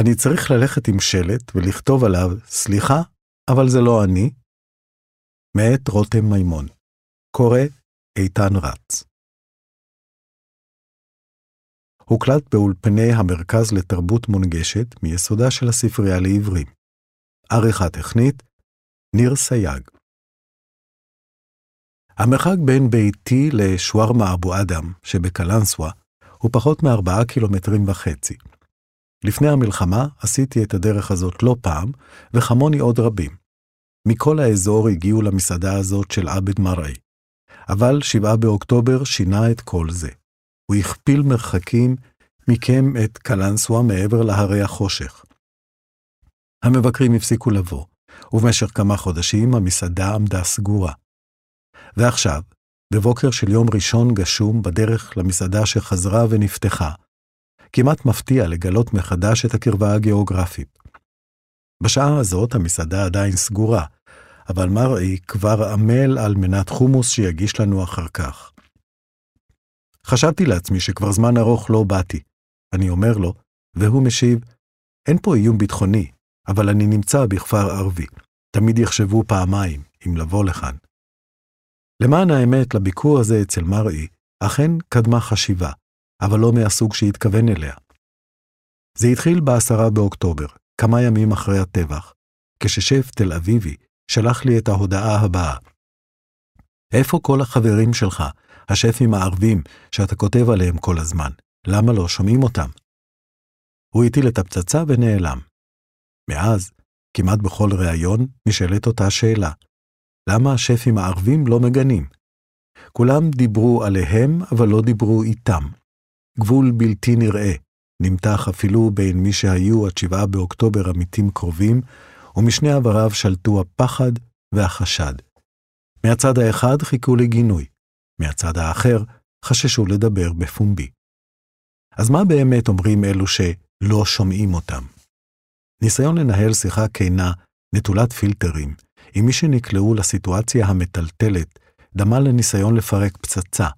אני צריך ללכת עם שלט ולכתוב עליו, סליחה, אבל זה לא אני. מאת רותם מימון. קורא איתן רץ. הוקלט באולפני המרכז לתרבות מונגשת מיסודה של הספרייה לעברים. עריכה טכנית, ניר סייג. המרחק בין ביתי לשווארמה אבו אדם שבקלנסווה הוא פחות מארבעה קילומטרים וחצי. לפני המלחמה עשיתי את הדרך הזאת לא פעם, וכמוני עוד רבים. מכל האזור הגיעו למסעדה הזאת של עבד מראי. אבל שבעה באוקטובר שינה את כל זה. הוא הכפיל מרחקים מכם את קלנסווה מעבר להרי החושך. המבקרים הפסיקו לבוא, ובמשך כמה חודשים המסעדה עמדה סגורה. ועכשיו, בבוקר של יום ראשון גשום בדרך למסעדה שחזרה ונפתחה, כמעט מפתיע לגלות מחדש את הקרבה הגיאוגרפית. בשעה הזאת המסעדה עדיין סגורה, אבל מראי כבר עמל על מנת חומוס שיגיש לנו אחר כך. חשבתי לעצמי שכבר זמן ארוך לא באתי. אני אומר לו, והוא משיב, אין פה איום ביטחוני, אבל אני נמצא בכפר ערבי. תמיד יחשבו פעמיים אם לבוא לכאן. למען האמת, לביקור הזה אצל מראי, אכן קדמה חשיבה, אבל לא מהסוג שהתכוון אליה. זה התחיל בעשרה באוקטובר, כמה ימים אחרי הטבח, כששף תל אביבי שלח לי את ההודעה הבאה. איפה כל החברים שלך, השפים הערבים, שאתה כותב עליהם כל הזמן? למה לא שומעים אותם? הוא הטיל את הפצצה ונעלם. מאז, כמעט בכל ראיון, נשאלת אותה שאלה. למה השפים הערבים לא מגנים? כולם דיברו עליהם, אבל לא דיברו איתם. גבול בלתי נראה, נמתח אפילו בין מי שהיו עד שבעה באוקטובר עמיתים קרובים, ומשני עבריו שלטו הפחד והחשד. מהצד האחד חיכו לגינוי, מהצד האחר חששו לדבר בפומבי. אז מה באמת אומרים אלו שלא שומעים אותם? ניסיון לנהל שיחה כנה, נטולת פילטרים, עם מי שנקלעו לסיטואציה המטלטלת, דמה לניסיון לפרק פצצה.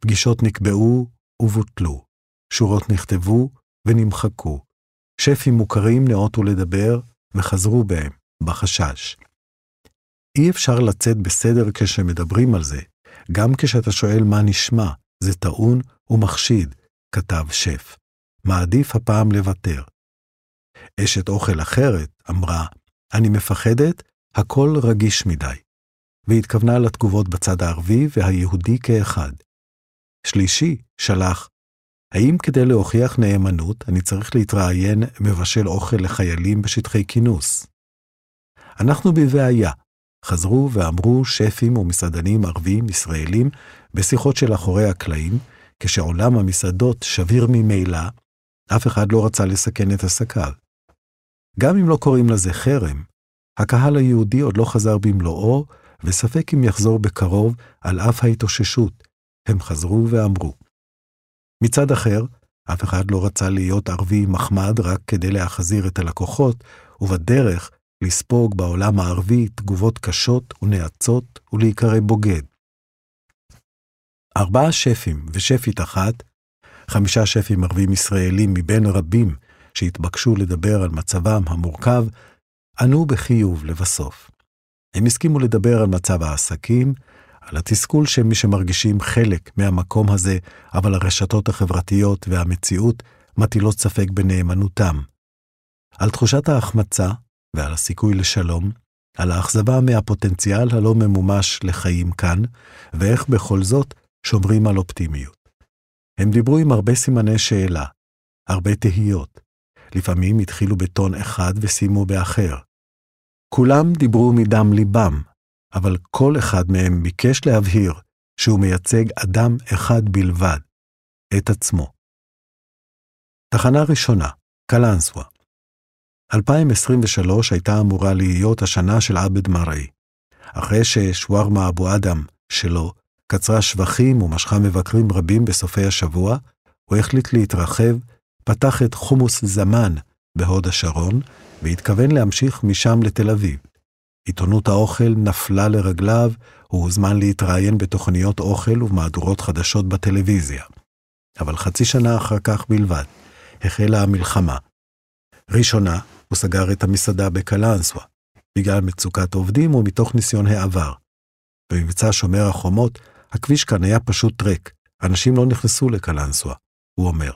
פגישות נקבעו ובוטלו, שורות נכתבו ונמחקו, שפים מוכרים נאותו לדבר וחזרו בהם, בחשש. אי אפשר לצאת בסדר כשמדברים על זה, גם כשאתה שואל מה נשמע, זה טעון ומחשיד, כתב שף. מעדיף הפעם לוותר. אשת אוכל אחרת אמרה, אני מפחדת, הכל רגיש מדי, והתכוונה לתגובות בצד הערבי והיהודי כאחד. שלישי שלח, האם כדי להוכיח נאמנות אני צריך להתראיין מבשל אוכל לחיילים בשטחי כינוס? אנחנו בבעיה, חזרו ואמרו שפים ומסעדנים ערבים ישראלים בשיחות של אחורי הקלעים, כשעולם המסעדות שביר ממילא, אף אחד לא רצה לסכן את עסקיו. גם אם לא קוראים לזה חרם, הקהל היהודי עוד לא חזר במלואו, וספק אם יחזור בקרוב על אף ההתאוששות. הם חזרו ואמרו. מצד אחר, אף אחד לא רצה להיות ערבי מחמד רק כדי להחזיר את הלקוחות, ובדרך לספוג בעולם הערבי תגובות קשות ונאצות ולהיקרא בוגד. ארבעה שפים ושפית אחת, חמישה שפים ערבים ישראלים מבין רבים שהתבקשו לדבר על מצבם המורכב, ענו בחיוב לבסוף. הם הסכימו לדבר על מצב העסקים, על התסכול של מי שמרגישים חלק מהמקום הזה, אבל הרשתות החברתיות והמציאות מטילות ספק בנאמנותם. על תחושת ההחמצה ועל הסיכוי לשלום, על האכזבה מהפוטנציאל הלא ממומש לחיים כאן, ואיך בכל זאת שומרים על אופטימיות. הם דיברו עם הרבה סימני שאלה, הרבה תהיות. לפעמים התחילו בטון אחד וסיימו באחר. כולם דיברו מדם ליבם, אבל כל אחד מהם ביקש להבהיר שהוא מייצג אדם אחד בלבד, את עצמו. תחנה ראשונה, קלנסווה. 2023 הייתה אמורה להיות השנה של עבד מראי. אחרי ששווארמה אבו אדם שלו קצרה שבחים ומשכה מבקרים רבים בסופי השבוע, הוא החליט להתרחב, פתח את חומוס זמן בהוד השרון, והתכוון להמשיך משם לתל אביב. עיתונות האוכל נפלה לרגליו, הוא הוזמן להתראיין בתוכניות אוכל ובמהדורות חדשות בטלוויזיה. אבל חצי שנה אחר כך בלבד, החלה המלחמה, ראשונה, הוא סגר את המסעדה בקלנסווה, בגלל מצוקת עובדים ומתוך ניסיון העבר. במבצע שומר החומות, הכביש כאן היה פשוט ריק, אנשים לא נכנסו לקלנסווה, הוא אומר.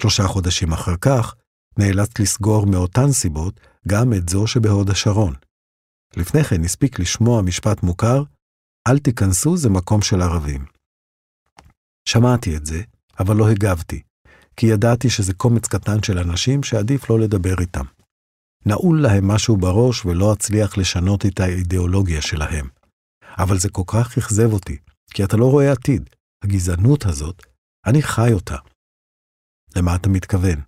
שלושה חודשים אחר כך, נאלץ לסגור מאותן סיבות גם את זו שבהוד השרון. לפני כן הספיק לשמוע משפט מוכר, אל תיכנסו, זה מקום של ערבים. שמעתי את זה, אבל לא הגבתי, כי ידעתי שזה קומץ קטן של אנשים שעדיף לא לדבר איתם. נעול להם משהו בראש ולא אצליח לשנות את האידיאולוגיה שלהם. אבל זה כל כך אכזב אותי, כי אתה לא רואה עתיד. הגזענות הזאת, אני חי אותה. למה אתה מתכוון?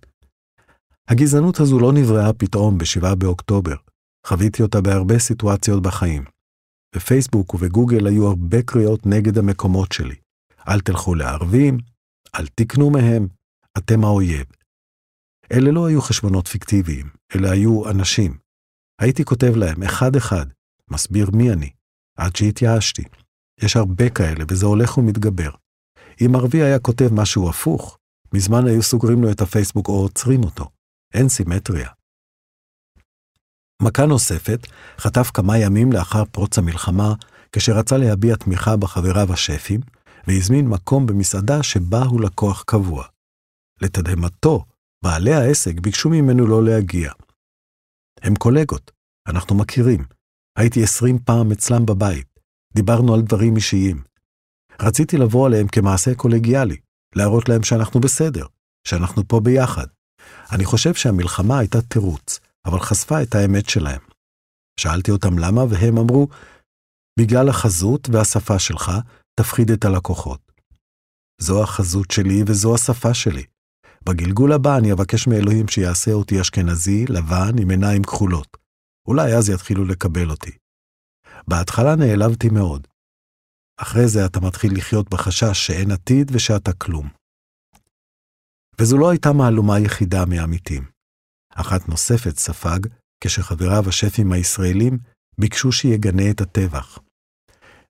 הגזענות הזו לא נבראה פתאום ב-7 באוקטובר. חוויתי אותה בהרבה סיטואציות בחיים. בפייסבוק ובגוגל היו הרבה קריאות נגד המקומות שלי. אל תלכו לערבים, אל תקנו מהם, אתם האויב. אלה לא היו חשבונות פיקטיביים, אלה היו אנשים. הייתי כותב להם אחד-אחד, מסביר מי אני, עד שהתייאשתי. יש הרבה כאלה, וזה הולך ומתגבר. אם ערבי היה כותב משהו הפוך, מזמן היו סוגרים לו את הפייסבוק או עוצרים אותו. אין סימטריה. מכה נוספת חטף כמה ימים לאחר פרוץ המלחמה, כשרצה להביע תמיכה בחבריו השפים, והזמין מקום במסעדה שבה הוא לקוח קבוע. לתדהמתו, בעלי העסק ביקשו ממנו לא להגיע. הם קולגות, אנחנו מכירים. הייתי עשרים פעם אצלם בבית, דיברנו על דברים אישיים. רציתי לבוא עליהם כמעשה קולגיאלי, להראות להם שאנחנו בסדר, שאנחנו פה ביחד. אני חושב שהמלחמה הייתה תירוץ, אבל חשפה את האמת שלהם. שאלתי אותם למה, והם אמרו, בגלל החזות והשפה שלך, תפחיד את הלקוחות. זו החזות שלי וזו השפה שלי. בגלגול הבא אני אבקש מאלוהים שיעשה אותי אשכנזי, לבן, עם עיניים כחולות. אולי אז יתחילו לקבל אותי. בהתחלה נעלבתי מאוד. אחרי זה אתה מתחיל לחיות בחשש שאין עתיד ושאתה כלום. וזו לא הייתה מהלומה יחידה מעמיתים. אחת נוספת ספג כשחבריו השפים הישראלים ביקשו שיגנה את הטבח.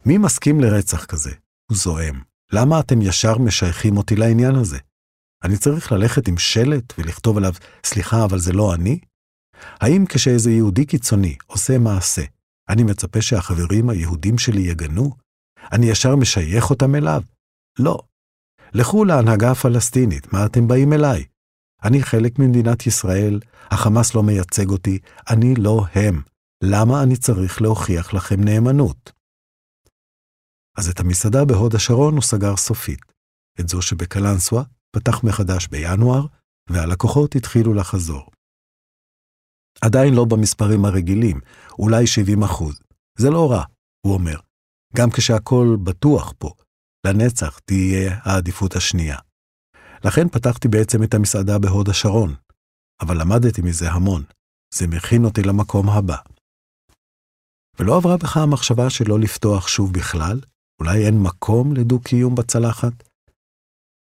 מי מסכים לרצח כזה? הוא זועם. למה אתם ישר משייכים אותי לעניין הזה? אני צריך ללכת עם שלט ולכתוב עליו, סליחה, אבל זה לא אני? האם כשאיזה יהודי קיצוני עושה מעשה, אני מצפה שהחברים היהודים שלי יגנו? אני ישר משייך אותם אליו? לא. לכו להנהגה הפלסטינית, מה אתם באים אליי? אני חלק ממדינת ישראל, החמאס לא מייצג אותי, אני לא הם. למה אני צריך להוכיח לכם נאמנות? אז את המסעדה בהוד השרון הוא סגר סופית. את זו שבקלנסווה פתח מחדש בינואר, והלקוחות התחילו לחזור. עדיין לא במספרים הרגילים, אולי 70 אחוז. זה לא רע, הוא אומר. גם כשהכול בטוח פה, לנצח תהיה העדיפות השנייה. לכן פתחתי בעצם את המסעדה בהוד השרון, אבל למדתי מזה המון. זה מכין אותי למקום הבא. ולא עברה בך המחשבה שלא לפתוח שוב בכלל? אולי אין מקום לדו-קיום בצלחת?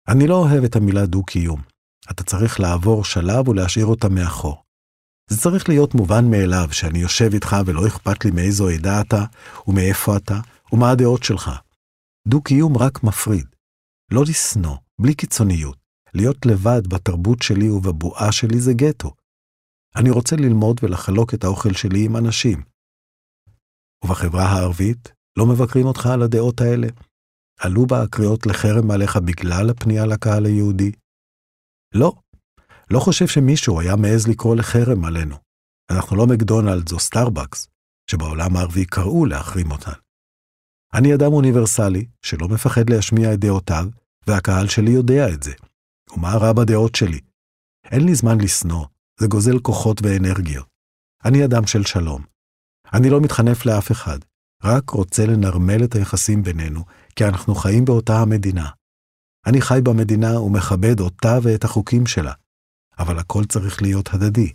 אני לא אוהב את המילה דו-קיום. אתה צריך לעבור שלב ולהשאיר אותה מאחור. זה צריך להיות מובן מאליו שאני יושב איתך ולא אכפת לי מאיזו עדה אתה, ומאיפה אתה, ומה הדעות שלך. דו-קיום רק מפריד. לא לשנוא, בלי קיצוניות. להיות לבד בתרבות שלי ובבועה שלי זה גטו. אני רוצה ללמוד ולחלוק את האוכל שלי עם אנשים. ובחברה הערבית, לא מבקרים אותך על הדעות האלה? עלו בה הקריאות לחרם עליך בגלל הפנייה לקהל היהודי? לא. לא חושב שמישהו היה מעז לקרוא לחרם עלינו. אנחנו לא מקדונלדס או סטארבקס, שבעולם הערבי קראו להחרים אותן. אני אדם אוניברסלי, שלא מפחד להשמיע את דעותיו, והקהל שלי יודע את זה. ומה רע בדעות שלי? אין לי זמן לשנוא, זה גוזל כוחות ואנרגיות. אני אדם של שלום. אני לא מתחנף לאף אחד, רק רוצה לנרמל את היחסים בינינו, כי אנחנו חיים באותה המדינה. אני חי במדינה ומכבד אותה ואת החוקים שלה, אבל הכל צריך להיות הדדי.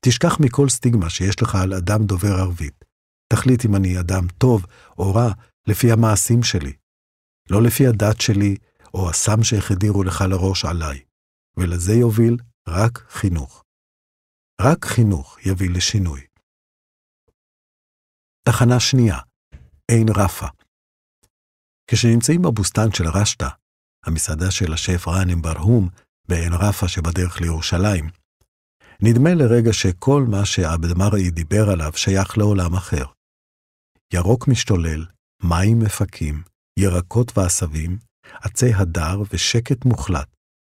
תשכח מכל סטיגמה שיש לך על אדם דובר ערבית. תחליט אם אני אדם טוב או רע לפי המעשים שלי, לא לפי הדת שלי או הסם שהחדירו לך לראש עליי, ולזה יוביל רק חינוך. רק חינוך יביא לשינוי. תחנה שנייה, עין רפה. כשנמצאים בבוסתן של רשתא, המסעדה של השף ראנם ברהום בעין רפה שבדרך לירושלים, נדמה לרגע שכל מה שעבד דיבר עליו שייך לעולם אחר. ירוק משתולל, מים מפקים, ירקות ועשבים, עצי הדר ושקט מוחלט,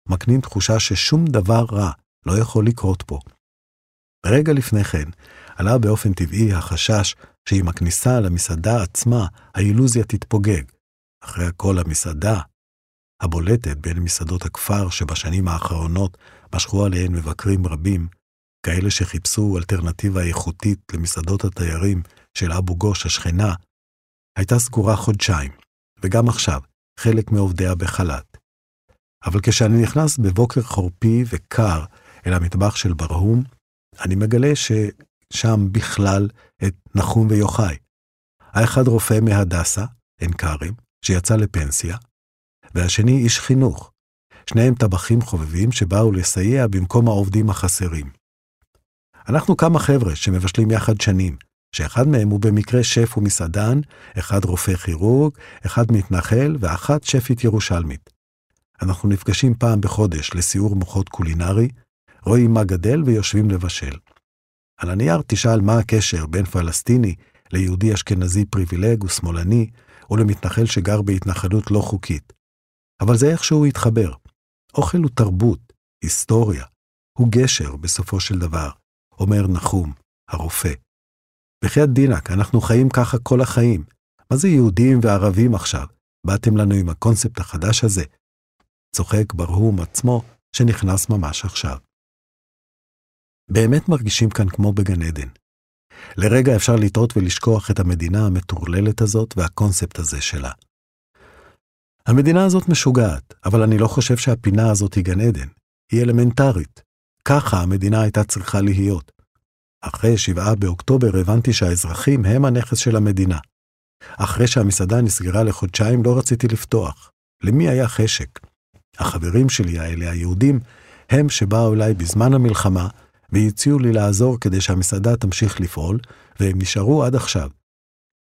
מקנים תחושה ששום דבר רע לא יכול לקרות פה. רגע לפני כן, עלה באופן טבעי החשש שעם הכניסה למסעדה עצמה, האילוזיה תתפוגג. אחרי הכל המסעדה, הבולטת בין מסעדות הכפר שבשנים האחרונות משכו עליהן מבקרים רבים, כאלה שחיפשו אלטרנטיבה איכותית למסעדות התיירים של אבו גוש השכנה, הייתה סגורה חודשיים, וגם עכשיו, חלק מעובדיה בחל"ת. אבל כשאני נכנס בבוקר חורפי וקר אל המטבח של ברהום, אני מגלה ששם בכלל את נחום ויוחאי. האחד רופא מהדסה, עין כרם, שיצא לפנסיה, והשני איש חינוך. שניהם טבחים חובבים שבאו לסייע במקום העובדים החסרים. אנחנו כמה חבר'ה שמבשלים יחד שנים, שאחד מהם הוא במקרה שף ומסעדן, אחד רופא כירורג, אחד מתנחל ואחת שפית ירושלמית. אנחנו נפגשים פעם בחודש לסיור מוחות קולינרי, רואים מה גדל ויושבים לבשל. על הנייר תשאל מה הקשר בין פלסטיני ליהודי אשכנזי פריבילג ושמאלני, או למתנחל שגר בהתנחלות לא חוקית. אבל זה איכשהו התחבר. אוכל הוא תרבות, היסטוריה, הוא גשר בסופו של דבר, אומר נחום, הרופא. בחייאת דינק, אנחנו חיים ככה כל החיים. מה זה יהודים וערבים עכשיו? באתם לנו עם הקונספט החדש הזה? צוחק ברהום עצמו, שנכנס ממש עכשיו. באמת מרגישים כאן כמו בגן עדן. לרגע אפשר לטעות ולשכוח את המדינה המטורללת הזאת והקונספט הזה שלה. המדינה הזאת משוגעת, אבל אני לא חושב שהפינה הזאת היא גן עדן. היא אלמנטרית. ככה המדינה הייתה צריכה להיות. אחרי שבעה באוקטובר הבנתי שהאזרחים הם הנכס של המדינה. אחרי שהמסעדה נסגרה לחודשיים לא רציתי לפתוח. למי היה חשק? החברים שלי האלה, היהודים, הם שבאו אליי בזמן המלחמה והציעו לי לעזור כדי שהמסעדה תמשיך לפעול, והם נשארו עד עכשיו.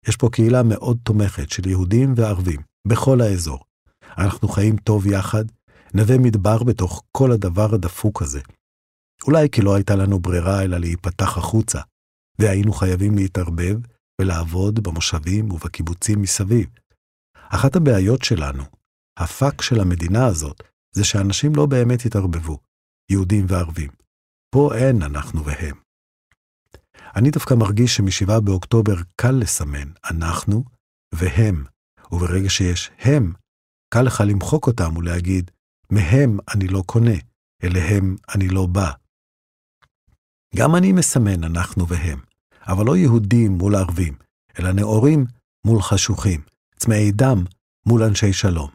יש פה קהילה מאוד תומכת של יהודים וערבים, בכל האזור. אנחנו חיים טוב יחד, נווה מדבר בתוך כל הדבר הדפוק הזה. אולי כי לא הייתה לנו ברירה אלא להיפתח החוצה, והיינו חייבים להתערבב ולעבוד במושבים ובקיבוצים מסביב. אחת הבעיות שלנו, הפאק של המדינה הזאת, זה שאנשים לא באמת התערבבו, יהודים וערבים. פה אין אנחנו והם. אני דווקא מרגיש שמשבעה באוקטובר קל לסמן אנחנו והם, וברגע שיש הם, קל לך למחוק אותם ולהגיד, מהם אני לא קונה, אליהם אני לא בא. גם אני מסמן אנחנו והם, אבל לא יהודים מול ערבים, אלא נאורים מול חשוכים, צמאי דם מול אנשי שלום.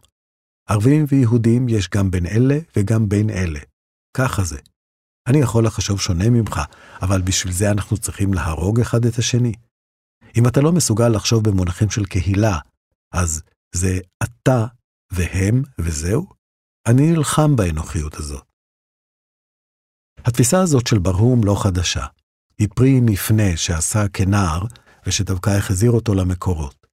ערבים ויהודים יש גם בין אלה וגם בין אלה. ככה זה. אני יכול לחשוב שונה ממך, אבל בשביל זה אנחנו צריכים להרוג אחד את השני. אם אתה לא מסוגל לחשוב במונחים של קהילה, אז זה אתה והם וזהו? אני נלחם באנוכיות הזאת. התפיסה הזאת של ברהום לא חדשה. היא פרי מפנה שעשה כנער, ושדווקא החזיר אותו למקורות.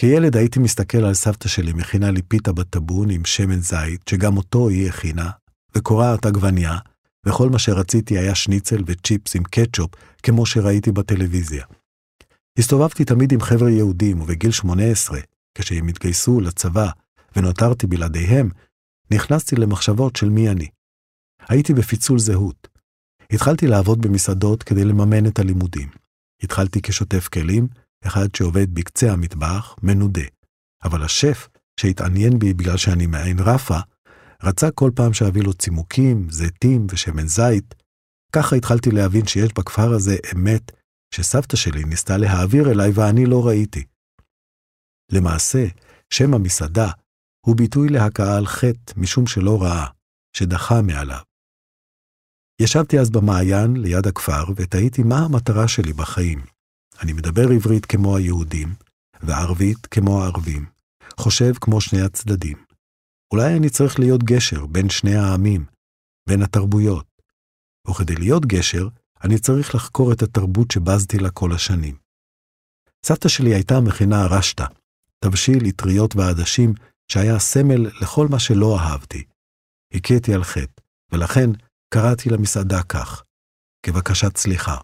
כילד הייתי מסתכל על סבתא שלי מכינה לי פיתה בטבון עם שמן זית, שגם אותו היא הכינה, וקורעת עגבניה, וכל מה שרציתי היה שניצל וצ'יפס עם קטשופ, כמו שראיתי בטלוויזיה. הסתובבתי תמיד עם חבר'ה יהודים, ובגיל 18, כשהם התגייסו לצבא, ונותרתי בלעדיהם, נכנסתי למחשבות של מי אני. הייתי בפיצול זהות. התחלתי לעבוד במסעדות כדי לממן את הלימודים. התחלתי כשוטף כלים, אחד שעובד בקצה המטבח, מנודה. אבל השף, שהתעניין בי בגלל שאני מעין רפה, רצה כל פעם שאביא לו צימוקים, זיתים ושמן זית. ככה התחלתי להבין שיש בכפר הזה אמת שסבתא שלי ניסתה להעביר אליי ואני לא ראיתי. למעשה, שם המסעדה הוא ביטוי להכאה על חטא משום שלא ראה, שדחה מעליו. ישבתי אז במעיין ליד הכפר ותהיתי מה המטרה שלי בחיים. אני מדבר עברית כמו היהודים, וערבית כמו הערבים, חושב כמו שני הצדדים. אולי אני צריך להיות גשר בין שני העמים, בין התרבויות. וכדי להיות גשר, אני צריך לחקור את התרבות שבזתי לה כל השנים. סבתא שלי הייתה מכינה רשתה, תבשיל אטריות ועדשים שהיה סמל לכל מה שלא אהבתי. הכיתי על חטא, ולכן קראתי למסעדה כך, כבקשת סליחה.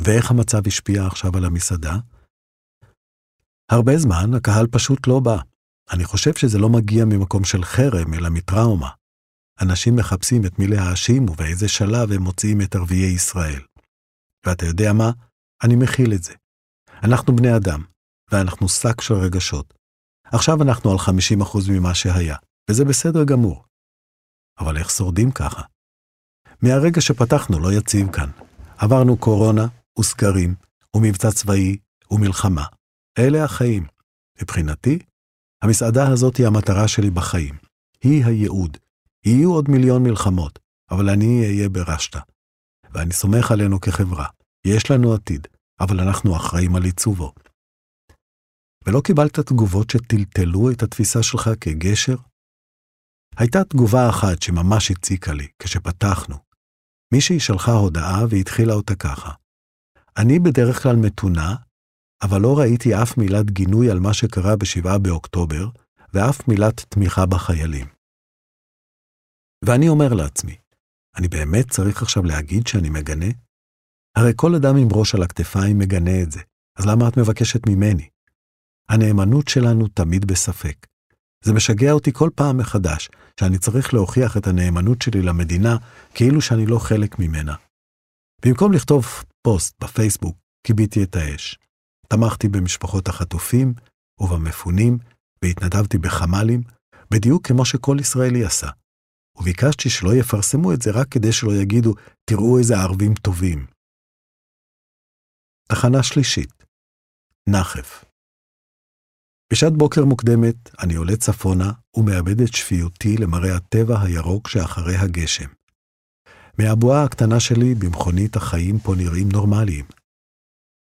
ואיך המצב השפיע עכשיו על המסעדה? הרבה זמן הקהל פשוט לא בא. אני חושב שזה לא מגיע ממקום של חרם, אלא מטראומה. אנשים מחפשים את מי להאשים ובאיזה שלב הם מוציאים את ערביי ישראל. ואתה יודע מה? אני מכיל את זה. אנחנו בני אדם, ואנחנו שק של רגשות. עכשיו אנחנו על 50% ממה שהיה, וזה בסדר גמור. אבל איך שורדים ככה? מהרגע שפתחנו לא יציב כאן. עברנו קורונה וסגרים, ומבצע צבאי ומלחמה. אלה החיים. מבחינתי, המסעדה הזאת היא המטרה שלי בחיים. היא הייעוד. יהיו עוד מיליון מלחמות, אבל אני אהיה ברשתה. ואני סומך עלינו כחברה. יש לנו עתיד, אבל אנחנו אחראים על עיצובו. ולא קיבלת תגובות שטלטלו את התפיסה שלך כגשר? הייתה תגובה אחת שממש הציקה לי כשפתחנו. מישהי שלחה הודעה והתחילה אותה ככה: אני בדרך כלל מתונה, אבל לא ראיתי אף מילת גינוי על מה שקרה ב-7 באוקטובר, ואף מילת תמיכה בחיילים. ואני אומר לעצמי, אני באמת צריך עכשיו להגיד שאני מגנה? הרי כל אדם עם ראש על הכתפיים מגנה את זה, אז למה את מבקשת ממני? הנאמנות שלנו תמיד בספק. זה משגע אותי כל פעם מחדש, שאני צריך להוכיח את הנאמנות שלי למדינה כאילו שאני לא חלק ממנה. במקום לכתוב פוסט בפייסבוק, כיביתי את האש. תמכתי במשפחות החטופים ובמפונים, והתנדבתי בחמ"לים, בדיוק כמו שכל ישראלי עשה. וביקשתי שלא יפרסמו את זה רק כדי שלא יגידו, תראו איזה ערבים טובים. תחנה שלישית, נחף. בשעת בוקר מוקדמת אני עולה צפונה ומאבד את שפיותי למראה הטבע הירוק שאחרי הגשם. מהבועה הקטנה שלי במכונית החיים פה נראים נורמליים.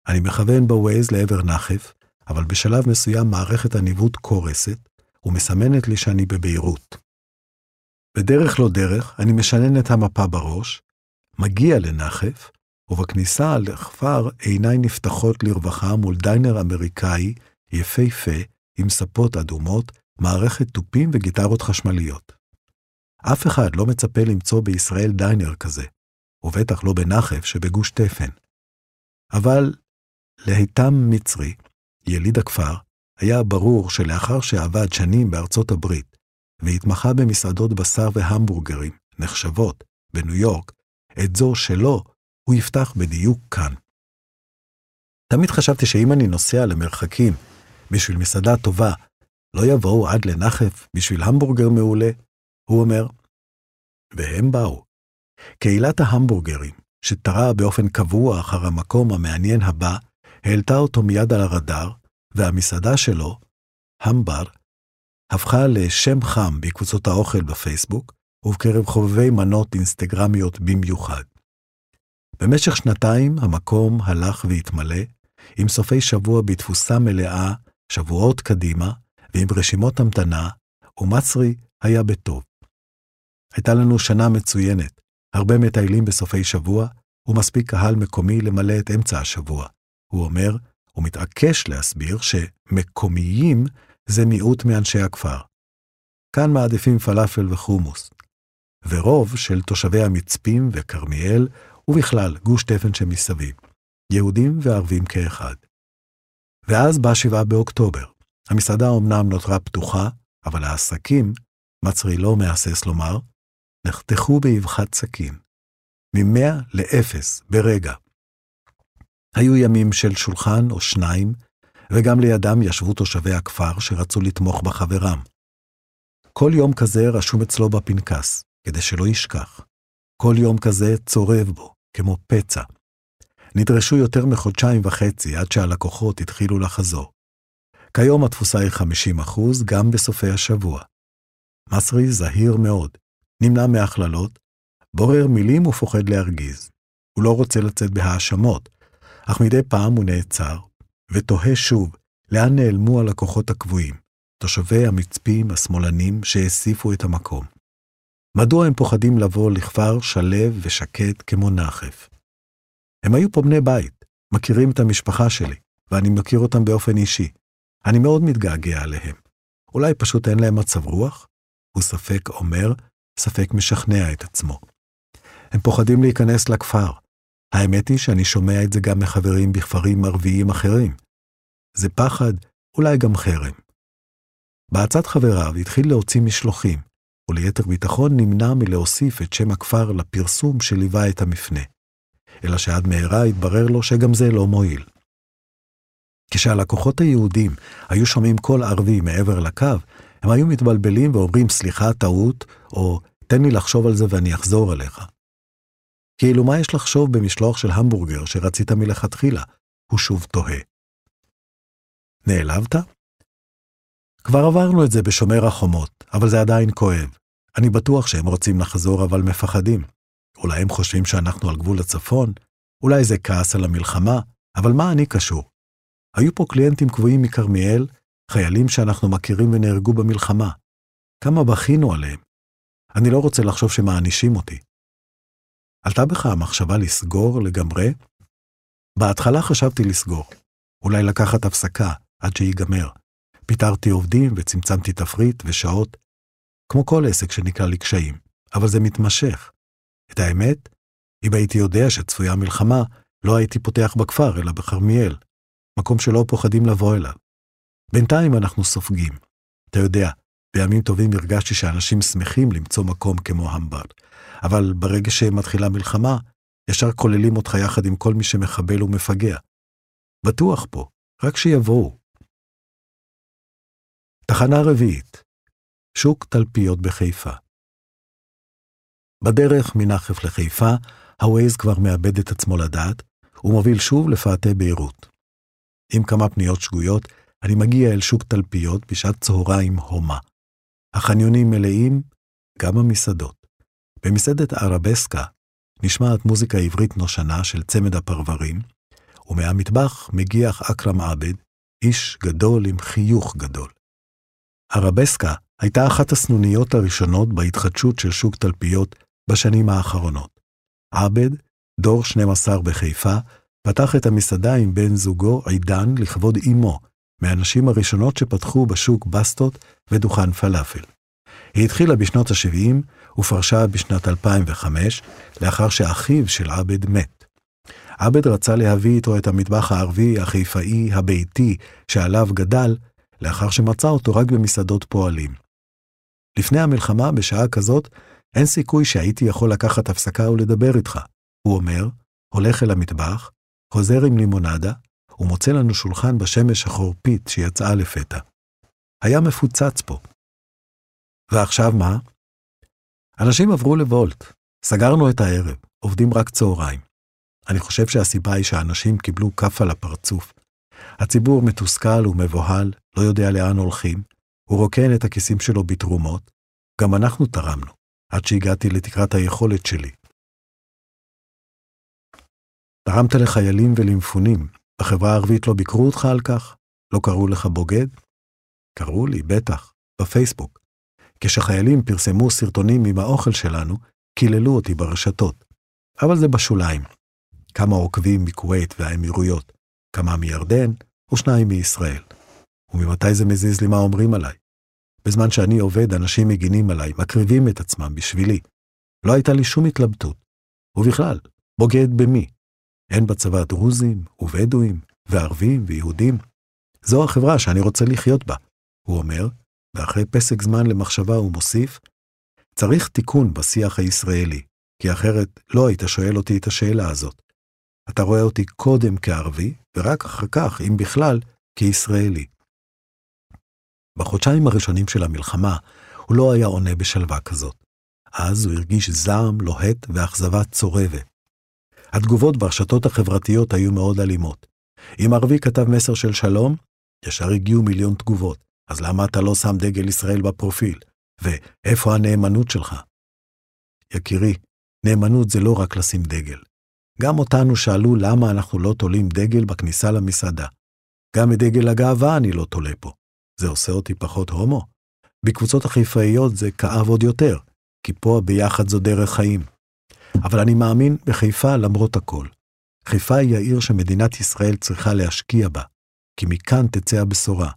אני מכוון בווייז לעבר נחף, אבל בשלב מסוים מערכת הניווט קורסת ומסמנת לי שאני בביירות. בדרך לא דרך אני משנן את המפה בראש, מגיע לנחף, ובכניסה לכפר עיניי נפתחות לרווחה מול דיינר אמריקאי יפהפה עם ספות אדומות, מערכת תופים וגיטרות חשמליות. אף אחד לא מצפה למצוא בישראל דיינר כזה, ובטח לא בנחף שבגוש תפן. אבל להיתם מצרי, יליד הכפר, היה ברור שלאחר שעבד שנים בארצות הברית, והתמחה במסעדות בשר והמבורגרים, נחשבות, בניו יורק, את זו שלו הוא יפתח בדיוק כאן. תמיד חשבתי שאם אני נוסע למרחקים בשביל מסעדה טובה, לא יבואו עד לנחף בשביל המבורגר מעולה? הוא אומר. והם באו. קהילת ההמבורגרים, שטרה באופן קבוע אחר המקום המעניין הבא, העלתה אותו מיד על הרדאר, והמסעדה שלו, המבר, הפכה לשם חם בקבוצות האוכל בפייסבוק, ובקרב חובבי מנות אינסטגרמיות במיוחד. במשך שנתיים המקום הלך והתמלא, עם סופי שבוע בתפוסה מלאה, שבועות קדימה, ועם רשימות המתנה, ומצרי היה בטוב. הייתה לנו שנה מצוינת, הרבה מטיילים בסופי שבוע, ומספיק קהל מקומי למלא את אמצע השבוע. הוא אומר, הוא מתעקש להסביר שמקומיים זה מיעוט מאנשי הכפר. כאן מעדיפים פלאפל וחומוס. ורוב של תושבי המצפים וכרמיאל, ובכלל גוש תפן שמסביב, יהודים וערבים כאחד. ואז בא שבעה באוקטובר. המסעדה אומנם נותרה פתוחה, אבל העסקים, מצרי לא מהסס לומר, נחתכו באבחת סכין. ממאה לאפס ברגע. היו ימים של שולחן או שניים, וגם לידם ישבו תושבי הכפר שרצו לתמוך בחברם. כל יום כזה רשום אצלו בפנקס, כדי שלא ישכח. כל יום כזה צורב בו, כמו פצע. נדרשו יותר מחודשיים וחצי עד שהלקוחות התחילו לחזור. כיום התפוסה היא 50 אחוז גם בסופי השבוע. מסרי זהיר מאוד, נמנע מהכללות, בורר מילים ופוחד להרגיז. הוא לא רוצה לצאת בהאשמות, אך מדי פעם הוא נעצר, ותוהה שוב לאן נעלמו הלקוחות הקבועים, תושבי המצפים השמאלנים שהסיפו את המקום. מדוע הם פוחדים לבוא לכפר שלו ושקט כמו נחף? הם היו פה בני בית, מכירים את המשפחה שלי, ואני מכיר אותם באופן אישי. אני מאוד מתגעגע עליהם. אולי פשוט אין להם מצב רוח? הוא ספק אומר, ספק משכנע את עצמו. הם פוחדים להיכנס לכפר. האמת היא שאני שומע את זה גם מחברים בכפרים ערביים אחרים. זה פחד, אולי גם חרם. בעצת חבריו התחיל להוציא משלוחים, וליתר ביטחון נמנע מלהוסיף את שם הכפר לפרסום שליווה את המפנה. אלא שעד מהרה התברר לו שגם זה לא מועיל. כשהלקוחות היהודים היו שומעים קול ערבי מעבר לקו, הם היו מתבלבלים ואומרים סליחה, טעות, או תן לי לחשוב על זה ואני אחזור אליך. כאילו מה יש לחשוב במשלוח של המבורגר שרצית מלכתחילה? הוא שוב תוהה. נעלבת? כבר עברנו את זה בשומר החומות, אבל זה עדיין כואב. אני בטוח שהם רוצים לחזור אבל מפחדים. אולי הם חושבים שאנחנו על גבול הצפון, אולי זה כעס על המלחמה, אבל מה אני קשור? היו פה קליינטים קבועים מכרמיאל, חיילים שאנחנו מכירים ונהרגו במלחמה. כמה בכינו עליהם. אני לא רוצה לחשוב שמענישים אותי. עלתה בך המחשבה לסגור לגמרי? בהתחלה חשבתי לסגור. אולי לקחת הפסקה עד שיגמר. פיטרתי עובדים וצמצמתי תפריט ושעות, כמו כל עסק שנקלע לקשיים, אבל זה מתמשך. את האמת, אם הייתי יודע שצפויה מלחמה, לא הייתי פותח בכפר, אלא בכרמיאל, מקום שלא פוחדים לבוא אליו. בינתיים אנחנו סופגים. אתה יודע, בימים טובים הרגשתי שאנשים שמחים למצוא מקום כמו המבר, אבל ברגע שמתחילה מלחמה, ישר כוללים אותך יחד עם כל מי שמחבל ומפגע. בטוח פה, רק שיבואו. תחנה רביעית, שוק תלפיות בחיפה. בדרך מנחף לחיפה, הווייז כבר מאבד את עצמו לדעת, ומוביל שוב לפאתי ביירות. עם כמה פניות שגויות, אני מגיע אל שוק תלפיות בשעת צהריים הומה. החניונים מלאים, גם המסעדות. במסעדת ערבסקה נשמעת מוזיקה עברית נושנה של צמד הפרברים, ומהמטבח מגיח אכרם עבד, איש גדול עם חיוך גדול. ערבסקה הייתה אחת הסנוניות הראשונות בהתחדשות של שוק תלפיות בשנים האחרונות. עבד, דור 12 בחיפה, פתח את המסעדה עם בן זוגו עידן לכבוד אמו, מהנשים הראשונות שפתחו בשוק בסטות ודוכן פלאפל. היא התחילה בשנות ה-70 ופרשה בשנת 2005, לאחר שאחיו של עבד מת. עבד רצה להביא איתו את המטבח הערבי, החיפאי, הביתי, שעליו גדל, לאחר שמצא אותו רק במסעדות פועלים. לפני המלחמה, בשעה כזאת, אין סיכוי שהייתי יכול לקחת הפסקה ולדבר איתך. הוא אומר, הולך אל המטבח, חוזר עם לימונדה, ומוצא לנו שולחן בשמש החורפית שיצאה לפתע. היה מפוצץ פה. ועכשיו מה? אנשים עברו לוולט, סגרנו את הערב, עובדים רק צהריים. אני חושב שהסיבה היא שאנשים קיבלו כף על הפרצוף. הציבור מתוסכל ומבוהל, לא יודע לאן הולכים, הוא רוקן את הכיסים שלו בתרומות, גם אנחנו תרמנו, עד שהגעתי לתקרת היכולת שלי. תרמת לחיילים ולמפונים, בחברה הערבית לא ביקרו אותך על כך? לא קראו לך בוגד? קראו לי, בטח, בפייסבוק. כשחיילים פרסמו סרטונים עם האוכל שלנו, קיללו אותי ברשתות. אבל זה בשוליים. כמה עוקבים מכווית והאמירויות, כמה מירדן ושניים מישראל. וממתי זה מזיז לי מה אומרים עליי? בזמן שאני עובד, אנשים מגינים עליי, מקריבים את עצמם בשבילי. לא הייתה לי שום התלבטות. ובכלל, בוגד במי? אין בצבא דרוזים ובדואים וערבים ויהודים. זו החברה שאני רוצה לחיות בה, הוא אומר, ואחרי פסק זמן למחשבה הוא מוסיף, צריך תיקון בשיח הישראלי, כי אחרת לא היית שואל אותי את השאלה הזאת. אתה רואה אותי קודם כערבי, ורק אחר כך, אם בכלל, כישראלי. בחודשיים הראשונים של המלחמה, הוא לא היה עונה בשלווה כזאת. אז הוא הרגיש זעם, לוהט ואכזבה צורבת. התגובות ברשתות החברתיות היו מאוד אלימות. אם ערבי כתב מסר של שלום, ישר הגיעו מיליון תגובות. אז למה אתה לא שם דגל ישראל בפרופיל? ואיפה הנאמנות שלך? יקירי, נאמנות זה לא רק לשים דגל. גם אותנו שאלו למה אנחנו לא תולים דגל בכניסה למסעדה. גם את דגל הגאווה אני לא תולה פה. זה עושה אותי פחות הומו. בקבוצות החיפאיות זה כאב עוד יותר, כי פה ביחד זו דרך חיים. אבל אני מאמין בחיפה למרות הכל. חיפה היא העיר שמדינת ישראל צריכה להשקיע בה, כי מכאן תצא הבשורה.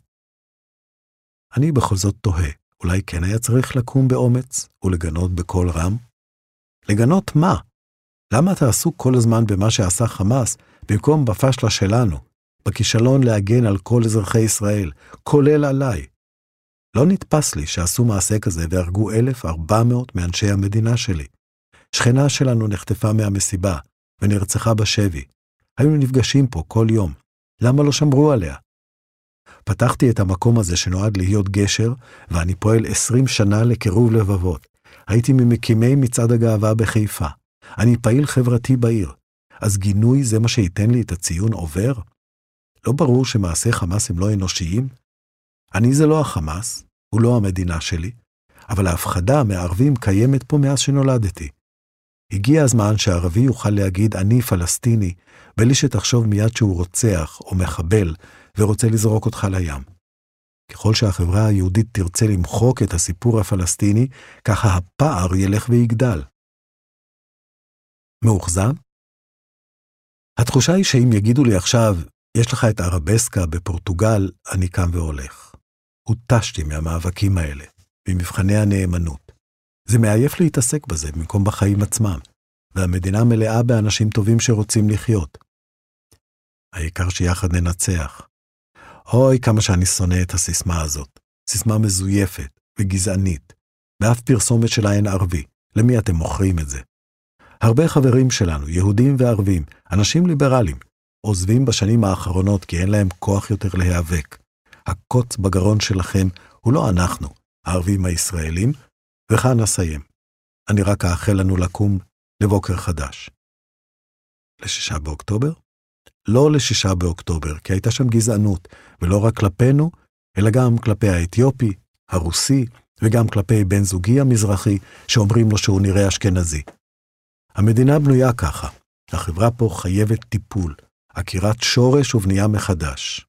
אני בכל זאת תוהה, אולי כן היה צריך לקום באומץ ולגנות בקול רם? לגנות מה? למה אתה עסוק כל הזמן במה שעשה חמאס, במקום בפשלה שלנו, בכישלון להגן על כל אזרחי ישראל, כולל עליי? לא נתפס לי שעשו מעשה כזה והרגו 1,400 מאנשי המדינה שלי. שכנה שלנו נחטפה מהמסיבה ונרצחה בשבי. היינו נפגשים פה כל יום. למה לא שמרו עליה? פתחתי את המקום הזה שנועד להיות גשר, ואני פועל 20 שנה לקירוב לבבות. הייתי ממקימי מצעד הגאווה בחיפה. אני פעיל חברתי בעיר. אז גינוי זה מה שייתן לי את הציון עובר? לא ברור שמעשי חמאס הם לא אנושיים? אני זה לא החמאס, הוא לא המדינה שלי, אבל ההפחדה מערבים קיימת פה מאז שנולדתי. הגיע הזמן שערבי יוכל להגיד אני פלסטיני, בלי שתחשוב מיד שהוא רוצח או מחבל ורוצה לזרוק אותך לים. ככל שהחברה היהודית תרצה למחוק את הסיפור הפלסטיני, ככה הפער ילך ויגדל. מאוכזב? התחושה היא שאם יגידו לי עכשיו, יש לך את ערבסקה בפורטוגל, אני קם והולך. הותשתי מהמאבקים האלה, ממבחני הנאמנות. זה מעייף להתעסק בזה במקום בחיים עצמם, והמדינה מלאה באנשים טובים שרוצים לחיות. העיקר שיחד ננצח. אוי, כמה שאני שונא את הסיסמה הזאת. סיסמה מזויפת וגזענית. באף פרסומת שלה אין ערבי. למי אתם מוכרים את זה? הרבה חברים שלנו, יהודים וערבים, אנשים ליברליים, עוזבים בשנים האחרונות כי אין להם כוח יותר להיאבק. הקוץ בגרון שלכם הוא לא אנחנו, הערבים הישראלים, וכאן אסיים. אני רק אאחל לנו לקום לבוקר חדש. לשישה באוקטובר? לא לשישה באוקטובר, כי הייתה שם גזענות, ולא רק כלפינו, אלא גם כלפי האתיופי, הרוסי, וגם כלפי בן זוגי המזרחי, שאומרים לו שהוא נראה אשכנזי. המדינה בנויה ככה, החברה פה חייבת טיפול, עקירת שורש ובנייה מחדש.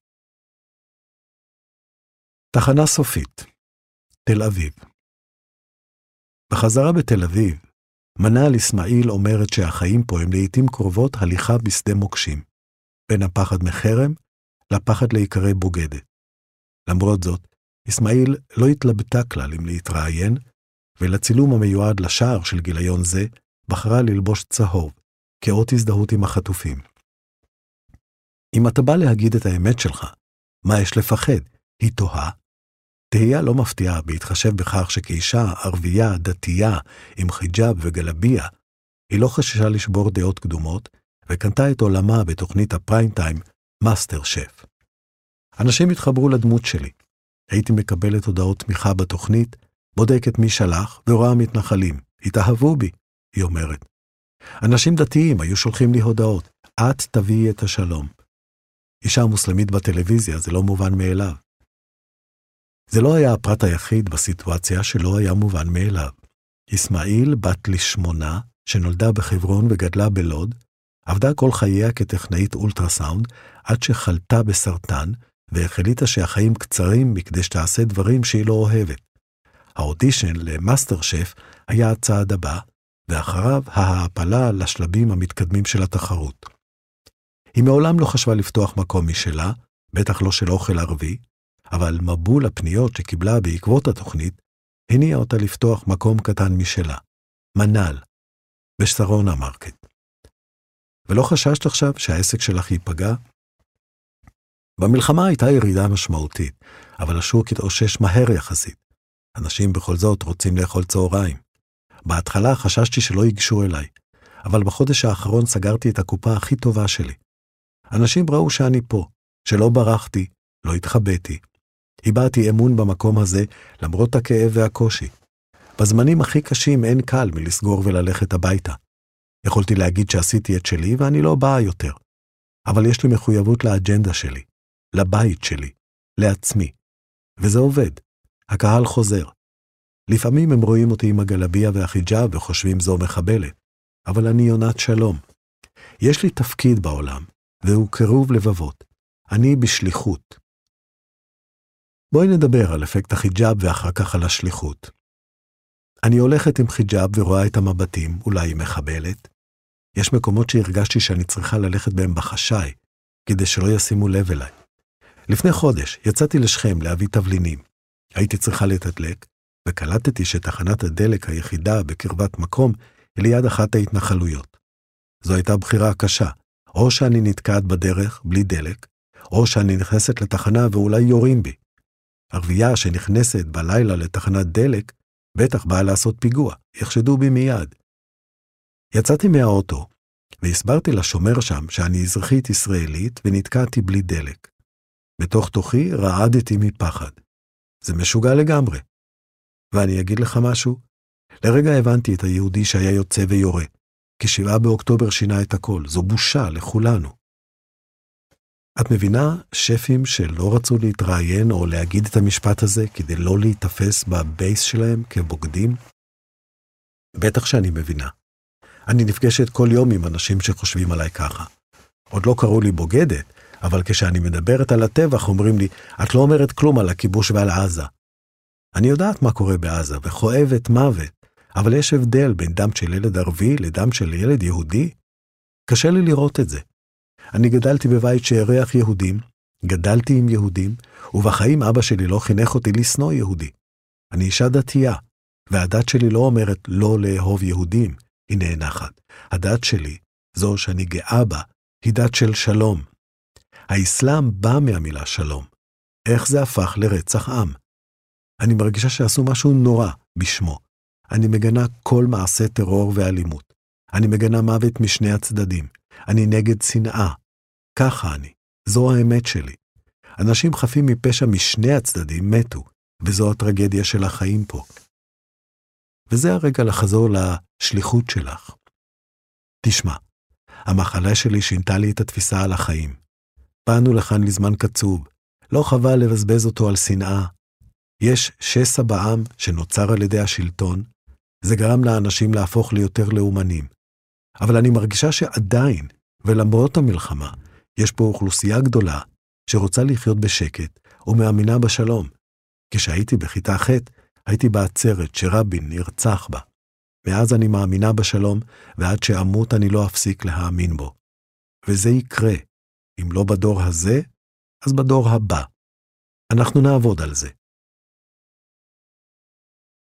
תחנה סופית, תל אביב. בחזרה בתל אביב, מנהל אסמאעיל אומרת שהחיים פה הם לעתים קרובות הליכה בשדה מוקשים, בין הפחד מחרם לפחד להיקרא בוגדת. למרות זאת, אסמאעיל לא התלבטה כלל אם להתראיין, ולצילום המיועד לשער של גיליון זה, בחרה ללבוש צהוב, כאות הזדהות עם החטופים. אם אתה בא להגיד את האמת שלך, מה יש לפחד? היא תוהה. תהייה לא מפתיעה בהתחשב בכך שכאישה ערבייה, דתייה, עם חיג'אב וגלביה, היא לא חששה לשבור דעות קדומות, וקנתה את עולמה בתוכנית הפריים טיים, מאסטר שף. אנשים התחברו לדמות שלי. הייתי מקבלת הודעות תמיכה בתוכנית, בודקת מי שלח ורואה מתנחלים. התאהבו בי, היא אומרת. אנשים דתיים היו שולחים לי הודעות, את תביאי את השלום. אישה מוסלמית בטלוויזיה זה לא מובן מאליו. זה לא היה הפרט היחיד בסיטואציה שלא היה מובן מאליו. אסמאעיל, בת לשמונה, שנולדה בחברון וגדלה בלוד, עבדה כל חייה כטכנאית אולטרסאונד, עד שחלתה בסרטן, והחליטה שהחיים קצרים מכדי שתעשה דברים שהיא לא אוהבת. האודישן למאסטר שף היה הצעד הבא, ואחריו ההעפלה לשלבים המתקדמים של התחרות. היא מעולם לא חשבה לפתוח מקום משלה, בטח לא של אוכל ערבי, אבל מבול הפניות שקיבלה בעקבות התוכנית, הניע אותה לפתוח מקום קטן משלה, מנ"ל, בשרונה מרקט. ולא חששת עכשיו שהעסק שלך ייפגע? במלחמה הייתה ירידה משמעותית, אבל השוק התאושש מהר יחסית. אנשים בכל זאת רוצים לאכול צהריים. בהתחלה חששתי שלא ייגשו אליי, אבל בחודש האחרון סגרתי את הקופה הכי טובה שלי. אנשים ראו שאני פה, שלא ברחתי, לא התחבאתי. הבעתי אמון במקום הזה, למרות הכאב והקושי. בזמנים הכי קשים אין קל מלסגור וללכת הביתה. יכולתי להגיד שעשיתי את שלי ואני לא באה יותר. אבל יש לי מחויבות לאג'נדה שלי, לבית שלי, לעצמי. וזה עובד. הקהל חוזר. לפעמים הם רואים אותי עם הגלביה והחיג'אב וחושבים זו מחבלת, אבל אני יונת שלום. יש לי תפקיד בעולם, והוא קירוב לבבות. אני בשליחות. בואי נדבר על אפקט החיג'אב ואחר כך על השליחות. אני הולכת עם חיג'אב ורואה את המבטים, אולי היא מחבלת. יש מקומות שהרגשתי שאני צריכה ללכת בהם בחשאי, כדי שלא ישימו לב אליי. לפני חודש יצאתי לשכם להביא תבלינים. הייתי צריכה לתדלק, וקלטתי שתחנת הדלק היחידה בקרבת מקום היא ליד אחת ההתנחלויות. זו הייתה בחירה קשה. או שאני נתקעת בדרך, בלי דלק, או שאני נכנסת לתחנה ואולי יורים בי. ערבייה שנכנסת בלילה לתחנת דלק, בטח באה לעשות פיגוע, יחשדו בי מיד. יצאתי מהאוטו, והסברתי לשומר שם שאני אזרחית ישראלית ונתקעתי בלי דלק. בתוך תוכי רעדתי מפחד. זה משוגע לגמרי. ואני אגיד לך משהו? לרגע הבנתי את היהודי שהיה יוצא ויורה, כי שבעה באוקטובר שינה את הכל, זו בושה לכולנו. את מבינה שפים שלא רצו להתראיין או להגיד את המשפט הזה כדי לא להיתפס בבייס שלהם כבוגדים? בטח שאני מבינה. אני נפגשת כל יום עם אנשים שחושבים עליי ככה. עוד לא קראו לי בוגדת, אבל כשאני מדברת על הטבח אומרים לי, את לא אומרת כלום על הכיבוש ועל עזה. אני יודעת מה קורה בעזה, וכואבת מוות, אבל יש הבדל בין דם של ילד ערבי לדם של ילד יהודי. קשה לי לראות את זה. אני גדלתי בבית שאירח יהודים, גדלתי עם יהודים, ובחיים אבא שלי לא חינך אותי לשנוא יהודי. אני אישה דתייה, והדת שלי לא אומרת לא לאהוב יהודים, היא נאנחת. הדת שלי, זו שאני גאה בה, היא דת של שלום. האסלאם בא מהמילה שלום. איך זה הפך לרצח עם? אני מרגישה שעשו משהו נורא בשמו. אני מגנה כל מעשה טרור ואלימות. אני מגנה מוות משני הצדדים. אני נגד שנאה. ככה אני. זו האמת שלי. אנשים חפים מפשע משני הצדדים מתו, וזו הטרגדיה של החיים פה. וזה הרגע לחזור לשליחות שלך. תשמע, המחלה שלי שינתה לי את התפיסה על החיים. באנו לכאן לזמן קצוב, לא חבל לבזבז אותו על שנאה. יש שסע בעם שנוצר על ידי השלטון, זה גרם לאנשים להפוך ליותר לאומנים. אבל אני מרגישה שעדיין, ולמרות המלחמה, יש פה אוכלוסייה גדולה שרוצה לחיות בשקט ומאמינה בשלום. כשהייתי בכיתה ח', הייתי בעצרת שרבין נרצח בה. מאז אני מאמינה בשלום, ועד שאמות אני לא אפסיק להאמין בו. וזה יקרה. אם לא בדור הזה, אז בדור הבא. אנחנו נעבוד על זה.